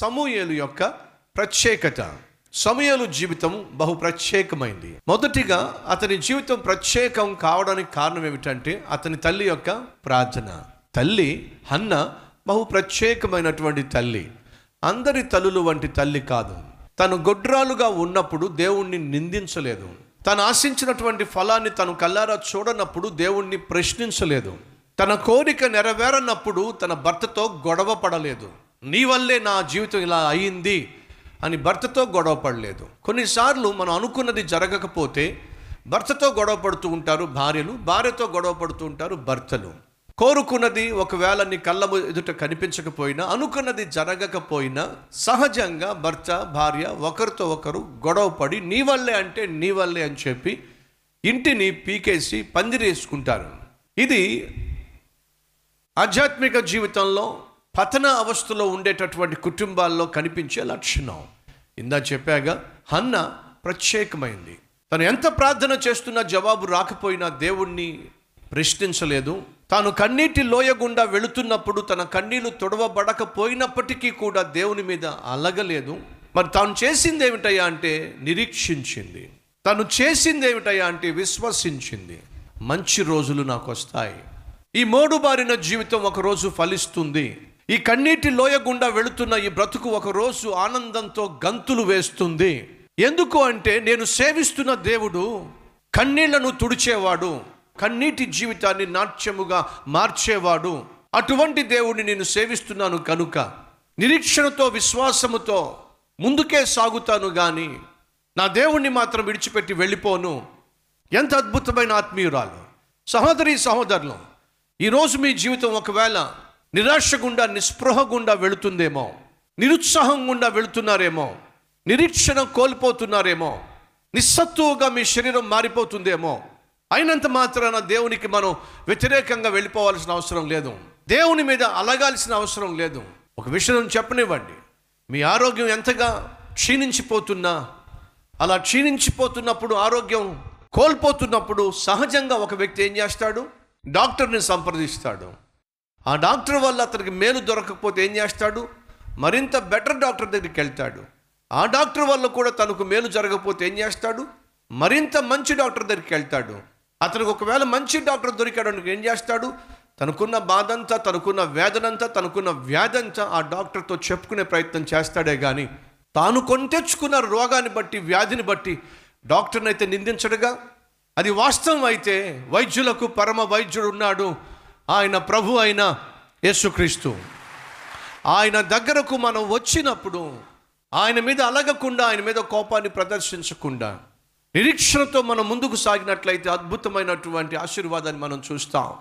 సమూయేలు యొక్క ప్రత్యేకత. సమూయేలు జీవితం బహు ప్రత్యేకమైంది. మొదటిగా అతని జీవితం ప్రత్యేకం కావడానికి కారణం ఏమిటంటే అతని తల్లి యొక్క ప్రార్థన. తల్లి హన్న బహు ప్రత్యేకమైనటువంటి తల్లి. అందరి తల్లులు వంటి తల్లి కాదు. తను గొడ్రాలుగా ఉన్నప్పుడు దేవుణ్ణి నిందించలేదు. తను ఆశించినటువంటి ఫలాన్ని తను కల్లారా చూడనప్పుడు దేవుణ్ణి ప్రశ్నించలేదు. తన కోరిక నెరవేరనప్పుడు తన భర్తతో గొడవ పడలేదు. నీ వల్లే నా జీవితం ఇలా అయింది అని భర్తతో గొడవ పడలేదు. కొన్నిసార్లు మనం అనుకున్నది జరగకపోతే భర్తతో గొడవ పడుతూ ఉంటారు భార్యలు భార్యతో గొడవ పడుతూ ఉంటారు భర్తలు. కోరుకున్నది ఒకవేళ నీ కళ్ళ ఎదుట కనిపించకపోయినా అనుకున్నది జరగకపోయినా సహజంగా భర్త భార్య ఒకరితో ఒకరు గొడవ పడి నీ వల్లే అంటే నీ వల్లే అని చెప్పి ఇంటిని పీకేసి పందిరేసుకుంటారు. ఇది ఆధ్యాత్మిక జీవితంలో పతన అవస్థలో ఉండేటటువంటి కుటుంబాల్లో కనిపించే లక్షణం. ఇందా చెప్పాగా హన్న ప్రత్యేకమైంది. తను ఎంత ప్రార్థన చేస్తున్నా జవాబు రాకపోయినా దేవుణ్ణి ప్రశ్నించలేదు. తాను కన్నీటి లోయ గుండా వెళుతున్నప్పుడు తన కన్నీళ్ళు తొడవబడకపోయినప్పటికీ కూడా దేవుని మీద అలగలేదు. మరి తాను చేసింది ఏమిటయ్యా అంటే నిరీక్షించింది. తను చేసింది ఏమిటయ్యా అంటే విశ్వసించింది. మంచి రోజులు నాకు వస్తాయి. ఈ మోడుబారిన జీవితం ఒకరోజు ఫలిస్తుంది. ఈ కన్నీటి లోయ గుండా వెళుతున్న ఈ బ్రతుకు ఒకరోజు ఆనందంతో గంతులు వేస్తుంది. ఎందుకు అంటే నేను సేవిస్తున్న దేవుడు కన్నీళ్ళను తుడిచేవాడు కన్నీటి జీవితాన్ని నాట్యముగా మార్చేవాడు. అటువంటి దేవుడిని నేను సేవిస్తున్నాను కనుక నిరీక్షణతో విశ్వాసముతో ముందుకే సాగుతాను గాని నా దేవుణ్ణి మాత్రం విడిచిపెట్టి వెళ్ళిపోను. ఎంత అద్భుతమైన ఆత్మీయురాలు. సహోదరి సహోదరులు ఈరోజు మీ జీవితం ఒకవేళ నిరాశ గుండా నిస్పృహ గుండా వెళుతుందేమో. నిరుత్సాహం గుండా వెళుతున్నారేమో. నిరీక్షణ కోల్పోతున్నారేమో. నిస్సత్తువుగా మీ శరీరం మారిపోతుందేమో. అయినంత మాత్రాన దేవునికి మనం వ్యతిరేకంగా వెళ్ళిపోవాల్సిన అవసరం లేదు. దేవుని మీద అలగాల్సిన అవసరం లేదు. ఒక విషయం చెప్పనివ్వండి. మీ ఆరోగ్యం ఎంతగా క్షీణించిపోతున్నా అలా క్షీణించిపోతున్నప్పుడు ఆరోగ్యం కోల్పోతున్నప్పుడు సహజంగా ఒక వ్యక్తి ఏం చేస్తాడు? డాక్టర్ని సంప్రదిస్తాడు. ఆ డాక్టర్ వల్ల అతనికి మేలు దొరకకపోతే ఏం చేస్తాడు? మరింత బెటర్ డాక్టర్ దగ్గరికి వెళ్తాడు. ఆ డాక్టర్ వల్ల కూడా తనకు మేలు జరగకపోతే ఏం చేస్తాడు? మరింత మంచి డాక్టర్ దగ్గరికి వెళ్తాడు. అతనికి ఒకవేళ మంచి డాక్టర్ దొరికాడు ఏం చేస్తాడు? తనకున్న బాధంతా తనకున్న వేదనంతా తనకున్న వ్యాధంతా ఆ డాక్టర్తో చెప్పుకునే ప్రయత్నం చేస్తాడే కానీ తాను కొని తెచ్చుకున్న రోగాన్ని బట్టి వ్యాధిని బట్టి డాక్టర్ని అయితే నిందించడుగా. అది వాస్తవం అయితే వైద్యులకు పరమ వైద్యుడు ఉన్నాడు. ఆయన ప్రభు అయిన యేసుక్రీస్తు. ఆయన దగ్గరకు మనం వచ్చినప్పుడు ఆయన మీద అలగకుండా ఆయన మీద కోపాన్ని ప్రదర్శించకుండా నిరీక్షణతో మనం ముందుకు సాగినట్లయితే అద్భుతమైనటువంటి ఆశీర్వాదాన్ని మనం చూస్తాం.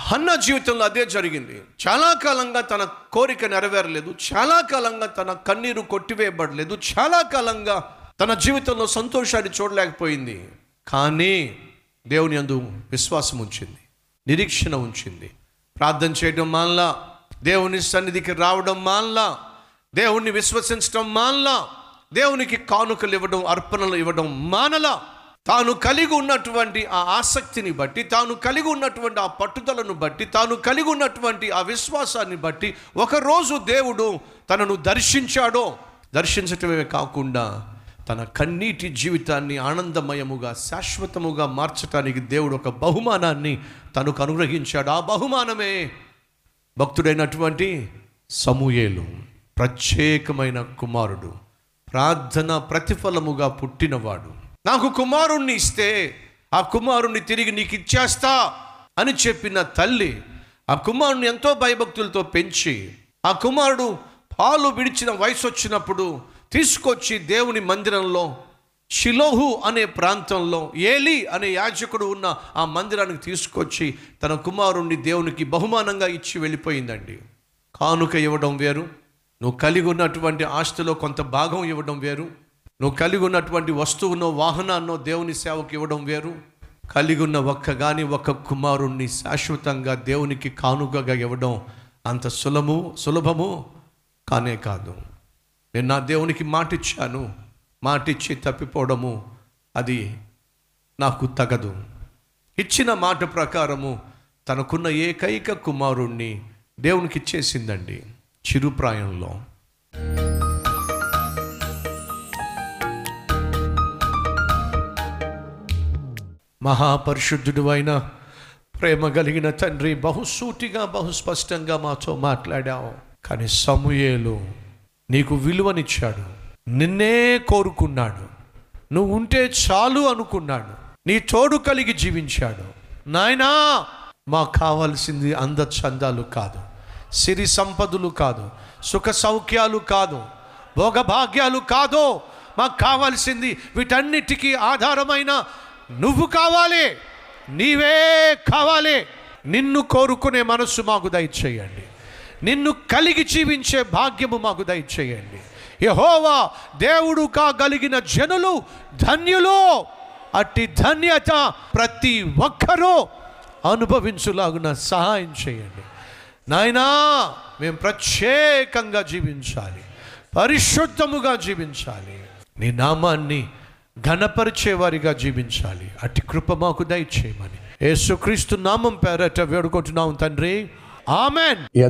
హన్న జీవితంలో అదే జరిగింది. చాలా కాలంగా తన కోరిక నెరవేరలేదు. చాలా కాలంగా తన కన్నీరు కొట్టివేయబడలేదు. చాలా కాలంగా తన జీవితంలో సంతోషాన్ని చూడలేకపోయింది. కానీ దేవుని అందు విశ్వాసం ఉంచింది. నిరీక్షణ ఉంచింది. ప్రార్థన చేయడం మానలా దేవుని సన్నిధికి రావడం మానలా దేవుణ్ణి విశ్వసించడం మానలా దేవునికి కానుకలు ఇవ్వడం అర్పణలు ఇవ్వడం మానలా. తాను కలిగి ఉన్నటువంటి ఆ ఆసక్తిని బట్టి తాను కలిగి ఉన్నటువంటి ఆ పట్టుదలను బట్టి తాను కలిగి ఉన్నటువంటి ఆ విశ్వాసాన్ని బట్టి ఒకరోజు దేవుడు తనను దర్శించాడో. దర్శించటమే కాకుండా తన కన్నీటి జీవితాన్ని ఆనందమయముగా శాశ్వతముగా మార్చటానికి దేవుడు ఒక బహుమానాన్ని తనకు అనుగ్రహించాడు. ఆ బహుమానమే భక్తుడైనటువంటి సమూయేలు ప్రత్యేకమైన కుమారుడు ప్రార్థన ప్రతిఫలముగా పుట్టినవాడు. నాకు కుమారుణ్ణి ఇస్తే ఆ కుమారుణ్ణి తిరిగి నీకు ఇచ్చేస్తా అని చెప్పిన తల్లి ఆ కుమారుని ఎంతో భయభక్తులతో పెంచి ఆ కుమారుడు పాలు విడిచిన వయసు వచ్చినప్పుడు తీసుకొచ్చి దేవుని మందిరంలో షిలోహు అనే ప్రాంతంలో ఏలి అనే యాజకుడు ఉన్న ఆ మందిరానికి తీసుకొచ్చి తన కుమారుణ్ణి దేవునికి బహుమానంగా ఇచ్చి వెళ్ళిపోయిందండి. కానుక ఇవ్వడం వేరు నువ్వు కలిగి ఉన్నటువంటి ఆస్తిలో కొంత భాగం ఇవ్వడం వేరు నువ్వు కలిగి ఉన్నటువంటి వస్తువునో వాహనాన్నో దేవుని సేవకు ఇవ్వడం వేరు కలిగి ఉన్న ఒక్క కానీ ఒక్క కుమారుణ్ణి శాశ్వతంగా దేవునికి కానుకగా ఇవ్వడం అంత సులభము సులభము కానే కాదు. నేను నా దేవునికి మాటిచ్చాను మాటిచ్చి తప్పిపోవడము అది నాకు తగదు. ఇచ్చిన మాట ప్రకారము తనకున్న ఏకైక కుమారుణ్ణి దేవునికి ఇచ్చేసిందండి చిరుప్రాయంలో. మహాపరిశుద్ధుడు అయిన ప్రేమ కలిగిన తండ్రి బహుసూటిగా బహుస్పష్టంగా మాతో మాట్లాడావు. కానీ సమూయేలు నీకు విలువనిచ్చాడు. నిన్నే కోరుకున్నాడు. నువ్వు ఉంటే చాలు అనుకున్నాడు. నీ తోడు కలిగి జీవించాడు. నాయనా మాకు కావాల్సింది అందచందాలు కాదు. సిరి సంపదలు కాదు. సుఖ సౌఖ్యాలు కాదు. భోగభాగ్యాలు కాదు. మాకు కావాల్సింది వీటన్నిటికీ ఆధారమైన నువ్వు కావాలి. నీవే కావాలి. నిన్ను కోరుకునే మనస్సు మాకు దయచేయండి. నిన్ను కలిగి జీవించే భాగ్యము మాకు దయచేయండి. యహోవా దేవుడు కాగలిగిన జనులు ధన్యులు. అట్టి ధన్యత ప్రతి ఒక్కరూ అనుభవించులాగున సహాయం చేయండి. నాయనా మేము ప్రత్యేకంగా జీవించాలి. పరిశుద్ధముగా జీవించాలి. నీ నామాన్ని ఘనపరిచేవారిగా జీవించాలి. అట్టి కృప మాకు దయచేయమని. యేసుక్రీస్తు నామం పేరట వేడుకుంటున్నాం తండ్రి. ఆమెన్.